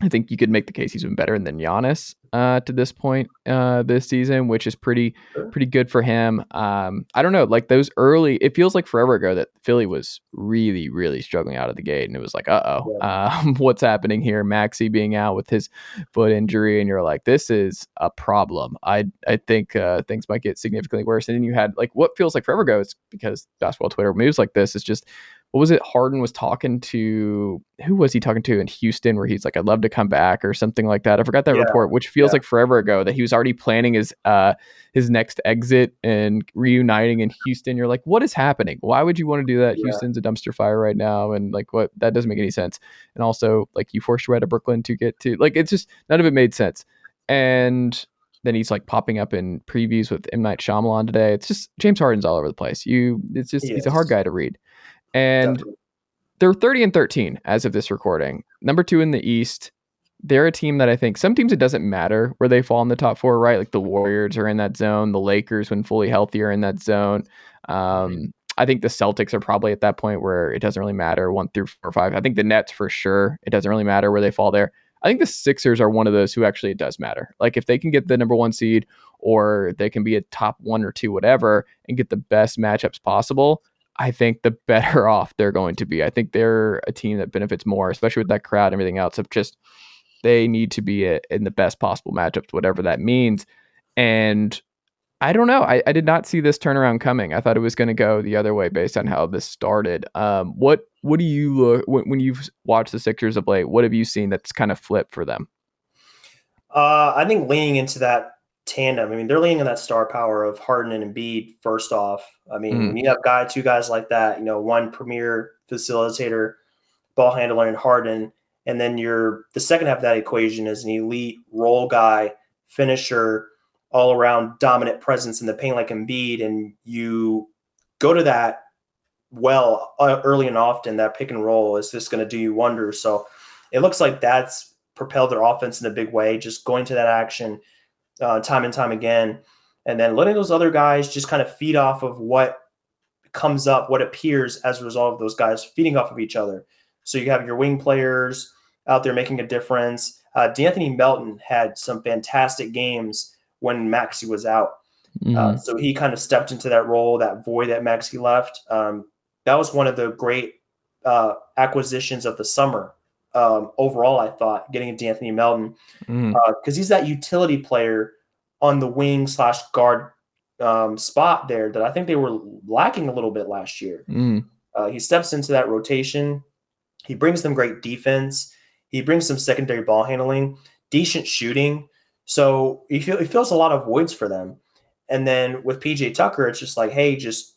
I think you could make the case he's been better than Giannis uh, to this point uh, this season, which is pretty pretty good for him. Um, I don't know, like those early. It feels like forever ago that Philly was really really struggling out of the gate, and it was like, uh oh, yeah. um, what's happening here? Maxey being out with his foot injury, and you're like, this is a problem. I I think uh, things might get significantly worse. And then you had like what feels like forever ago. It's because basketball Twitter moves like this. It's just what was it? Harden was talking to who was he talking to in Houston where he's like, I'd love to come back or something like that. I forgot that yeah. report, which feels yeah. like forever ago that he was already planning his uh his next exit and reuniting in Houston. You're like, what is happening? Why would you want to do that? Yeah. Houston's a dumpster fire right now, and like what that doesn't make any sense. And also, like you forced your way to Brooklyn to get to like it's just none of it made sense. And then he's like popping up in previews with M Night Shyamalan today. It's just James Harden's all over the place. You, it's just He he's a hard guy to read, and Definitely. they're 30 and 13 as of this recording. Number two in the East. They're a team that I think some teams it doesn't matter where they fall in the top four, right? Like the Warriors are in that zone, the Lakers, when fully healthy, are in that zone. Um, I think the Celtics are probably at that point where it doesn't really matter one through four or five. I think the Nets for sure, it doesn't really matter where they fall there. I think the Sixers are one of those who actually it does matter. Like if they can get the number one seed or they can be a top one or two, whatever, and get the best matchups possible, I think the better off they're going to be. I think they're a team that benefits more, especially with that crowd and everything else, of just they need to be in the best possible matchups, whatever that means. And I don't know. I, I did not see this turnaround coming. I thought it was going to go the other way based on how this started. Um, what what do you look when, when you've watched the Sixers of late? What have you seen that's kind of flipped for them? Uh, I think leaning into that tandem. I mean, they're leaning on that star power of Harden and Embiid. First off, I mean, when you have guy, two guys like that, you know, one premier facilitator, ball handler, and Harden, and then you're the second half of that equation is an elite role guy, finisher, all around dominant presence in the paint like Embiid, and you go to that well uh, early and often. That pick and roll is just going to do you wonders. So it looks like that's propelled their offense in a big way, just going to that action uh, time and time again, and then letting those other guys just kind of feed off of what comes up, what appears as a result of those guys feeding off of each other. So you have your wing players out there making a difference. Uh, D'Anthony Melton had some fantastic games when Maxey was out. Mm-hmm. Uh, so he kind of stepped into that role, that void that Maxey left. Um, that was one of the great uh, acquisitions of the summer. Um, overall, I thought getting D'Anthony Melton because he's that utility player on the wing slash guard um, spot there that I think they were lacking a little bit last year. Mhm. Uh, he steps into that rotation. He brings them great defense. He brings some secondary ball handling, decent shooting. So he, feel, he fills a lot of voids for them. And then with PJ Tucker, it's just like, hey, just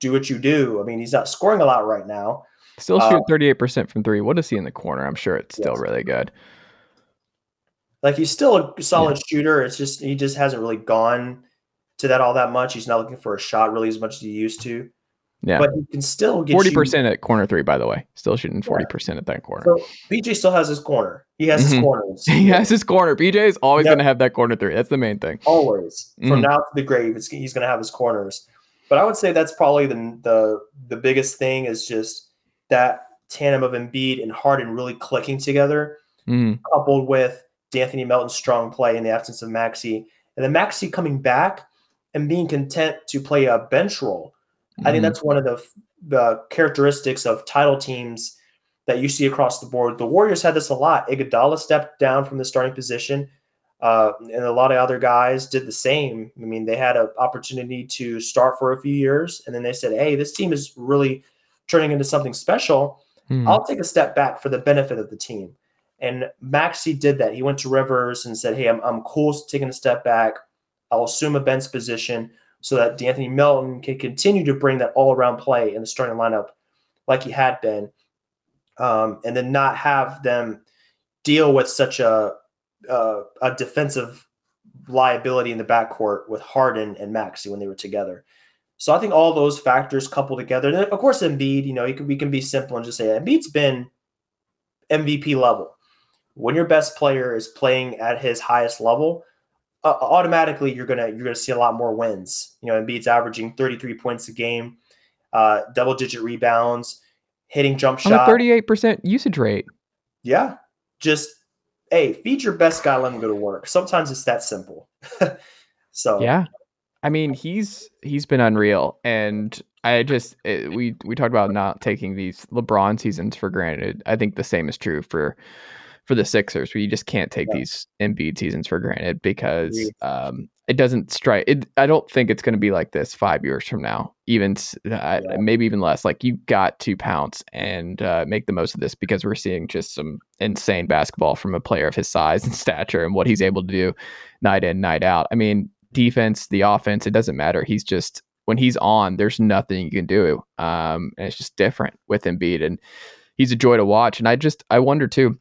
do what you do. I mean, he's not scoring a lot right now. Still shoot 38% from three. What is he in the corner? I'm sure it's still Yes. really good. Like he's still a solid shooter. It's just he just hasn't really gone to that all that much. He's not looking for a shot really as much as he used to. Yeah. But he can still get forty percent at corner three, by the way. Still shooting forty percent at that corner. So PJ still has his corner. He has Mhm. his corners. he has his corner. PJ is always Yep. going to have that corner three. That's the main thing. always from Mhm. now to the grave. It's, he's going to have his corners. But I would say that's probably the the the biggest thing is just that tandem of Embiid and Harden really clicking together, Mhm. coupled with D'Anthony Melton's strong play in the absence of Maxey, and then Maxey coming back and being content to play a bench role. I think Mhm. that's one of the the characteristics of title teams that you see across the board. The Warriors had this a lot. Iguodala stepped down from the starting position, uh, and a lot of other guys did the same. I mean, they had an opportunity to start for a few years, and then they said, "Hey, this team is really turning into something special. Mhm. I'll take a step back for the benefit of the team." And Maxey did that. He went to Rivers and said, "Hey, I'm I'm cool taking a step back. I'll assume a bench position." so that D'Anthony Melton can continue to bring that all around play in the starting lineup like he had been, um, and then not have them deal with such a uh, a defensive liability in the backcourt with Harden and Maxey when they were together. So I think all those factors couple together, and then, of course Embiid, you know, you can, we can be simple and just say Embiid's been MVP level. When your best player is playing at his highest level, uh, automatically you're gonna you're gonna see a lot more wins. You know, Embiid's averaging 33 points a game, uh, double digit rebounds, hitting jump shot. thirty-eight percent usage rate. Yeah, just hey, feed your best guy, let him go to work. Sometimes it's that simple. so Yeah. I mean, he's he's been unreal, and I just it, we we talked about not taking these LeBron seasons for granted. I think the same is true for for the Sixers, where you just can't take Yeah. these Embiid seasons for granted because um, it doesn't strike. It, I don't think it's going to be like this five years from now, even uh, Yeah. maybe even less. Like you got to pounce and uh, make the most of this because we're seeing just some insane basketball from a player of his size and stature and what he's able to do night in, night out. I mean, defense, the offense, it doesn't matter. He's just when he's on, there's nothing you can do. Um, and it's just different with Embiid, and he's a joy to watch. And I just I wonder too.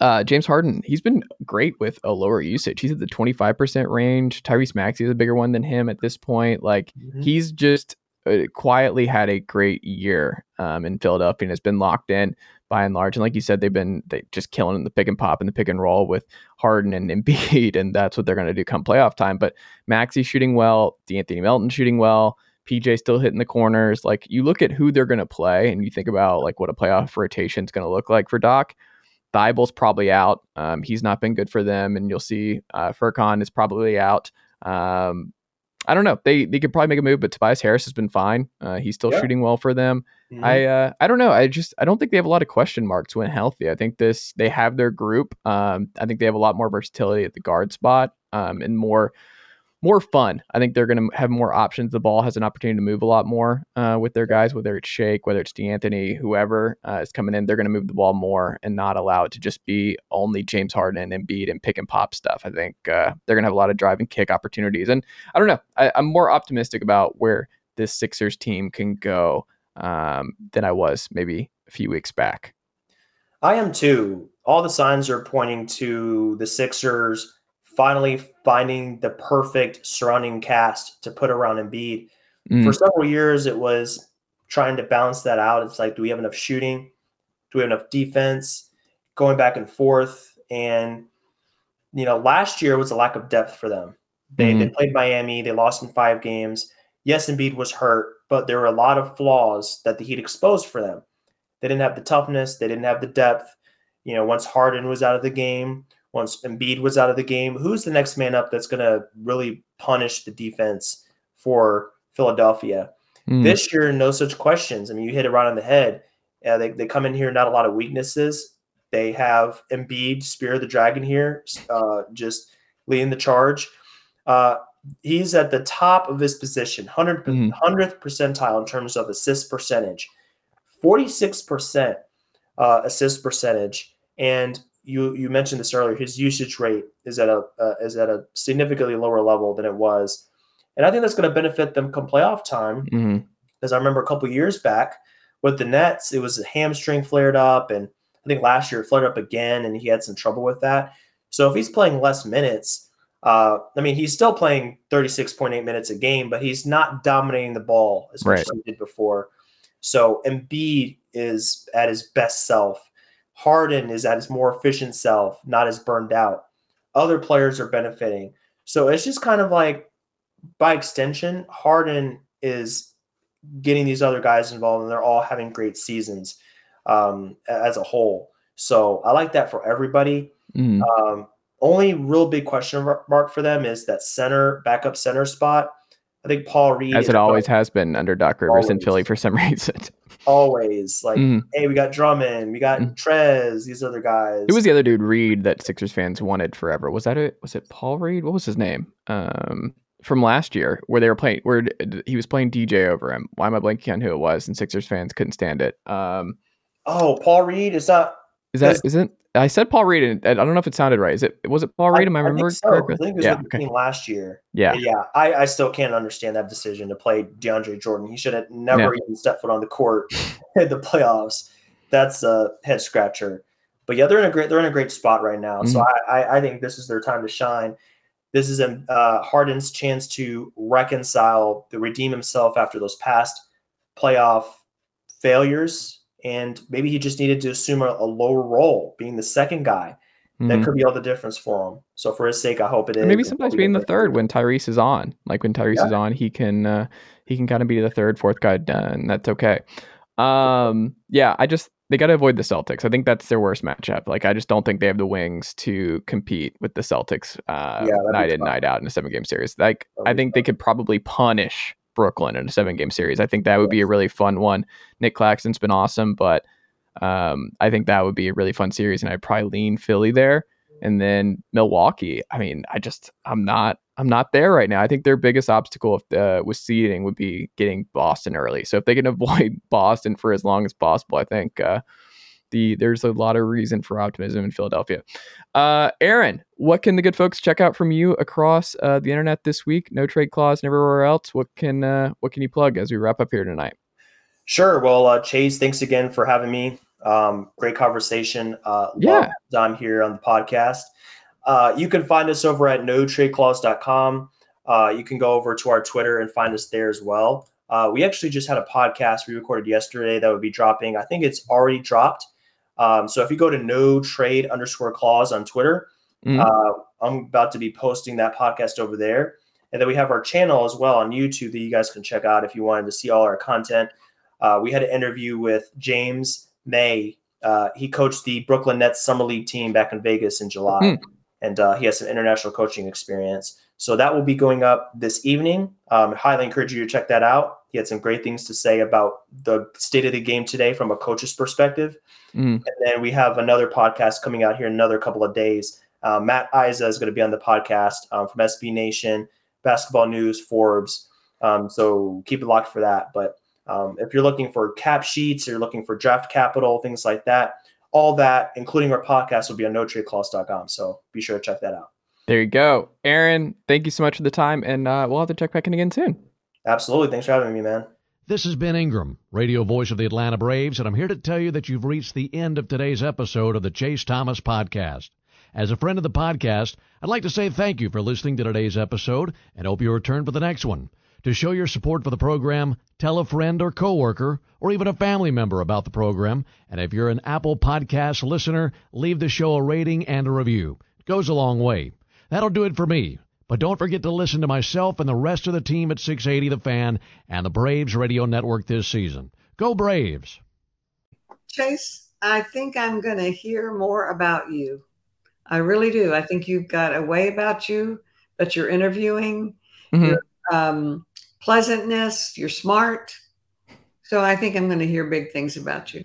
Uh, James Harden, he's been great with a lower usage. He's at the 25% range. Tyrese Maxey is a bigger one than him at this point. Like Mhm. he's just uh, quietly had a great year um, in Philadelphia and has been locked in by and large. And like you said, they've been they just killing in the pick and pop and the pick and roll with Harden and Embiid, and that's what they're going to do come playoff time. But Maxey shooting well, D'Anthony Melton shooting well. PJ still hitting the corners. Like you look at who they're going to play, and you think about like what a playoff rotation is going to look like for Doc. Thybulle's probably out. Um, he's not been good for them, and you'll see uh, Furkan is probably out. Um, I don't know. They they could probably make a move, but Tobias Harris has been fine. Uh, he's still Yeah. shooting well for them. I uh, I don't know. I just I don't think they have a lot of question marks when healthy. I think this they have their group. Um, I think they have a lot more versatility at the guard spot. Um, and more more fun. I think they're going to have more options. The ball has an opportunity to move a lot more uh, with their guys, whether it's Shake, whether it's D'Anthony, whoever uh, is coming in. They're going to move the ball more and not allow it to just be only James Harden and Embiid and pick and pop stuff. I think uh, they're going to have a lot of drive and kick opportunities. And I don't know. I, I'm more optimistic about where this Sixers team can go um, than I was maybe a few weeks back. I am too. All the signs are pointing to the Sixers finally finding the perfect surrounding cast to put around Embiid. Mm, For several years, it was trying to balance that out. It's like, do we have enough shooting? Do we have enough defense? Going back and forth. And, you know, last year was a lack of depth for them. They, they played Miami, they lost in five games. Yes, Embiid was hurt, but there were a lot of flaws that the Heat exposed for them. They didn't have the toughness, they didn't have the depth. You know, once Harden was out of the game, once Embiid was out of the game, who's the next man up that's going to really punish the defense for Philadelphia? mm, This year, no such questions. I mean, you hit it right on the head. Uh, they, they come in here, not a lot of weaknesses. They have Embiid, Spear of the Dragon here, uh, just leading the charge. Uh, he's at the top of his position, 100, Mhm. 100th percentile in terms of assist percentage, 46% uh, assist percentage. And you you mentioned this earlier. His usage rate is at a uh, is at a significantly lower level than it was, and I think that's going to benefit them come playoff time. mhm. Because I remember a couple years back with the Nets, it was a hamstring flared up, and I think last year it flared up again, and he had some trouble with that. So if he's playing less minutes, uh, I mean, he's still playing 36.8 minutes a game, but he's not dominating the ball as much Right. as he did before. So Embiid is at his best self. Harden is at his more efficient self, not as burned out. Other players are benefiting. So it's just kind of like, by extension, Harden is getting these other guys involved, and they're all having great seasons um, as a whole. So I like that for everybody. Mhm. Um, only real big question mark for them is that center backup center spot. I think Paul Reed, As it always has been under Doc Rivers in Philly for some reason. always like, Mhm. hey, we got Drummond, we got Mhm. Trez, these other guys. Who was the other dude Reed that Sixers fans wanted forever? Was that it? Was it Paul Reed? What was his name? Um, from last year, where they were playing, where he was playing DJ over him. Why am I blanking on who it was? And Sixers fans couldn't stand it. Um, oh, Paul Reed is not. Is that Is- isn't? I said Paul Reed, and I don't know if it sounded right. Is it? Was it Paul Reed? Am I, think remembering so. correctly? I think it was Yeah. with the Okay. team last year. Yeah. yeah. I, I still can't understand that decision to play DeAndre Jordan. He should have never even stepped foot on the court in the playoffs. That's a head scratcher. But yeah, they're in a great they're in a great spot right now. So Mm-hmm. I, I I think this is their time to shine. This is a uh, Harden's chance to reconcile, to redeem himself after those past playoff failures, and maybe he just needed to assume a, a lower role, being the second guy. That Mhm. could be all the difference for him. So for his sake, I hope it is. Maybe sometimes being the third when Tyrese is on. Like when Tyrese is on, he can uh, he can kind of be the third, fourth guy done. That's okay. Um, yeah, I just they got to avoid the Celtics. I think that's their worst matchup. Like I just don't think they have the wings to compete with the Celtics uh, Yeah, night in night out in a seven game series. Like I think they could probably punish Brooklyn in a seven game series. I think that would be a really fun one. Nic Claxton's been awesome, but um, I think that would be a really fun series, and I'd probably lean Philly there. And then Milwaukee. I mean, I just I'm not I'm not there right now. I think their biggest obstacle if, uh, with seeding would be getting Boston early. So if they can avoid Boston for as long as possible, I think uh, the there's a lot of reason for optimism in Philadelphia. Uh, Aaron, what can the good folks check out from you across uh, the internet this week? No trade clause and everywhere else. What can uh, what can you plug as we wrap up here tonight? Sure. Well, uh, Chase, thanks again for having me Um, great conversation. Uh, Yeah. I'm here on the podcast. Uh, you can find us over at notradeclause.com. Uh, you can go over to our Twitter and find us there as well. Uh, we actually just had a podcast we recorded yesterday that would be dropping. I think it's already dropped. Um, so if you go to no trade underscore clause on Twitter, Mhm. uh, I'm about to be posting that podcast over there. And then we have our channel as well on YouTube that you guys can check out if you wanted to see all our content. Uh, we had an interview with James May. Uh, he coached the Brooklyn Nets Summer League team back in Vegas in July, Hmm. and uh, he has some international coaching experience. So that will be going up this evening. Um, I highly encourage you to check that out. He had some great things to say about the state of the game today from a coach's perspective. Mm. And then we have another podcast coming out here in another couple of days. Uh, Matt Isa is going to be on the podcast um, from SB Nation, Basketball News, Forbes. Um, so keep it locked for that. But um, if you're looking for cap sheets, you're looking for draft capital, things like that, all that, including our podcast, will be on notradeclause.com. So be sure to check that out. There you go. Aaron, thank you so much for the time. And uh, we'll have to check back in again soon. Absolutely. Thanks for having me, man. This is Ben Ingram, radio voice of the Atlanta Braves, and I'm here to tell you that you've reached the end of today's episode of the Chase Thomas Podcast. As a friend of the podcast, I'd like to say thank you for listening to today's episode and hope you return for the next one. To show your support for the program, tell a friend or coworker or even a family member about the program. And if you're an Apple Podcast listener, leave the show a rating and a review. It goes a long way. That'll do it for me. But don't forget to listen to myself and the rest of the team at 680 The Fan and the Braves Radio Network this season. Go Braves! Chase, I think I'm going to hear more about you. I really do. I think you've got a way about you that you're interviewing, Mhm. your um, pleasantness, you're smart. So I think I'm going to hear big things about you.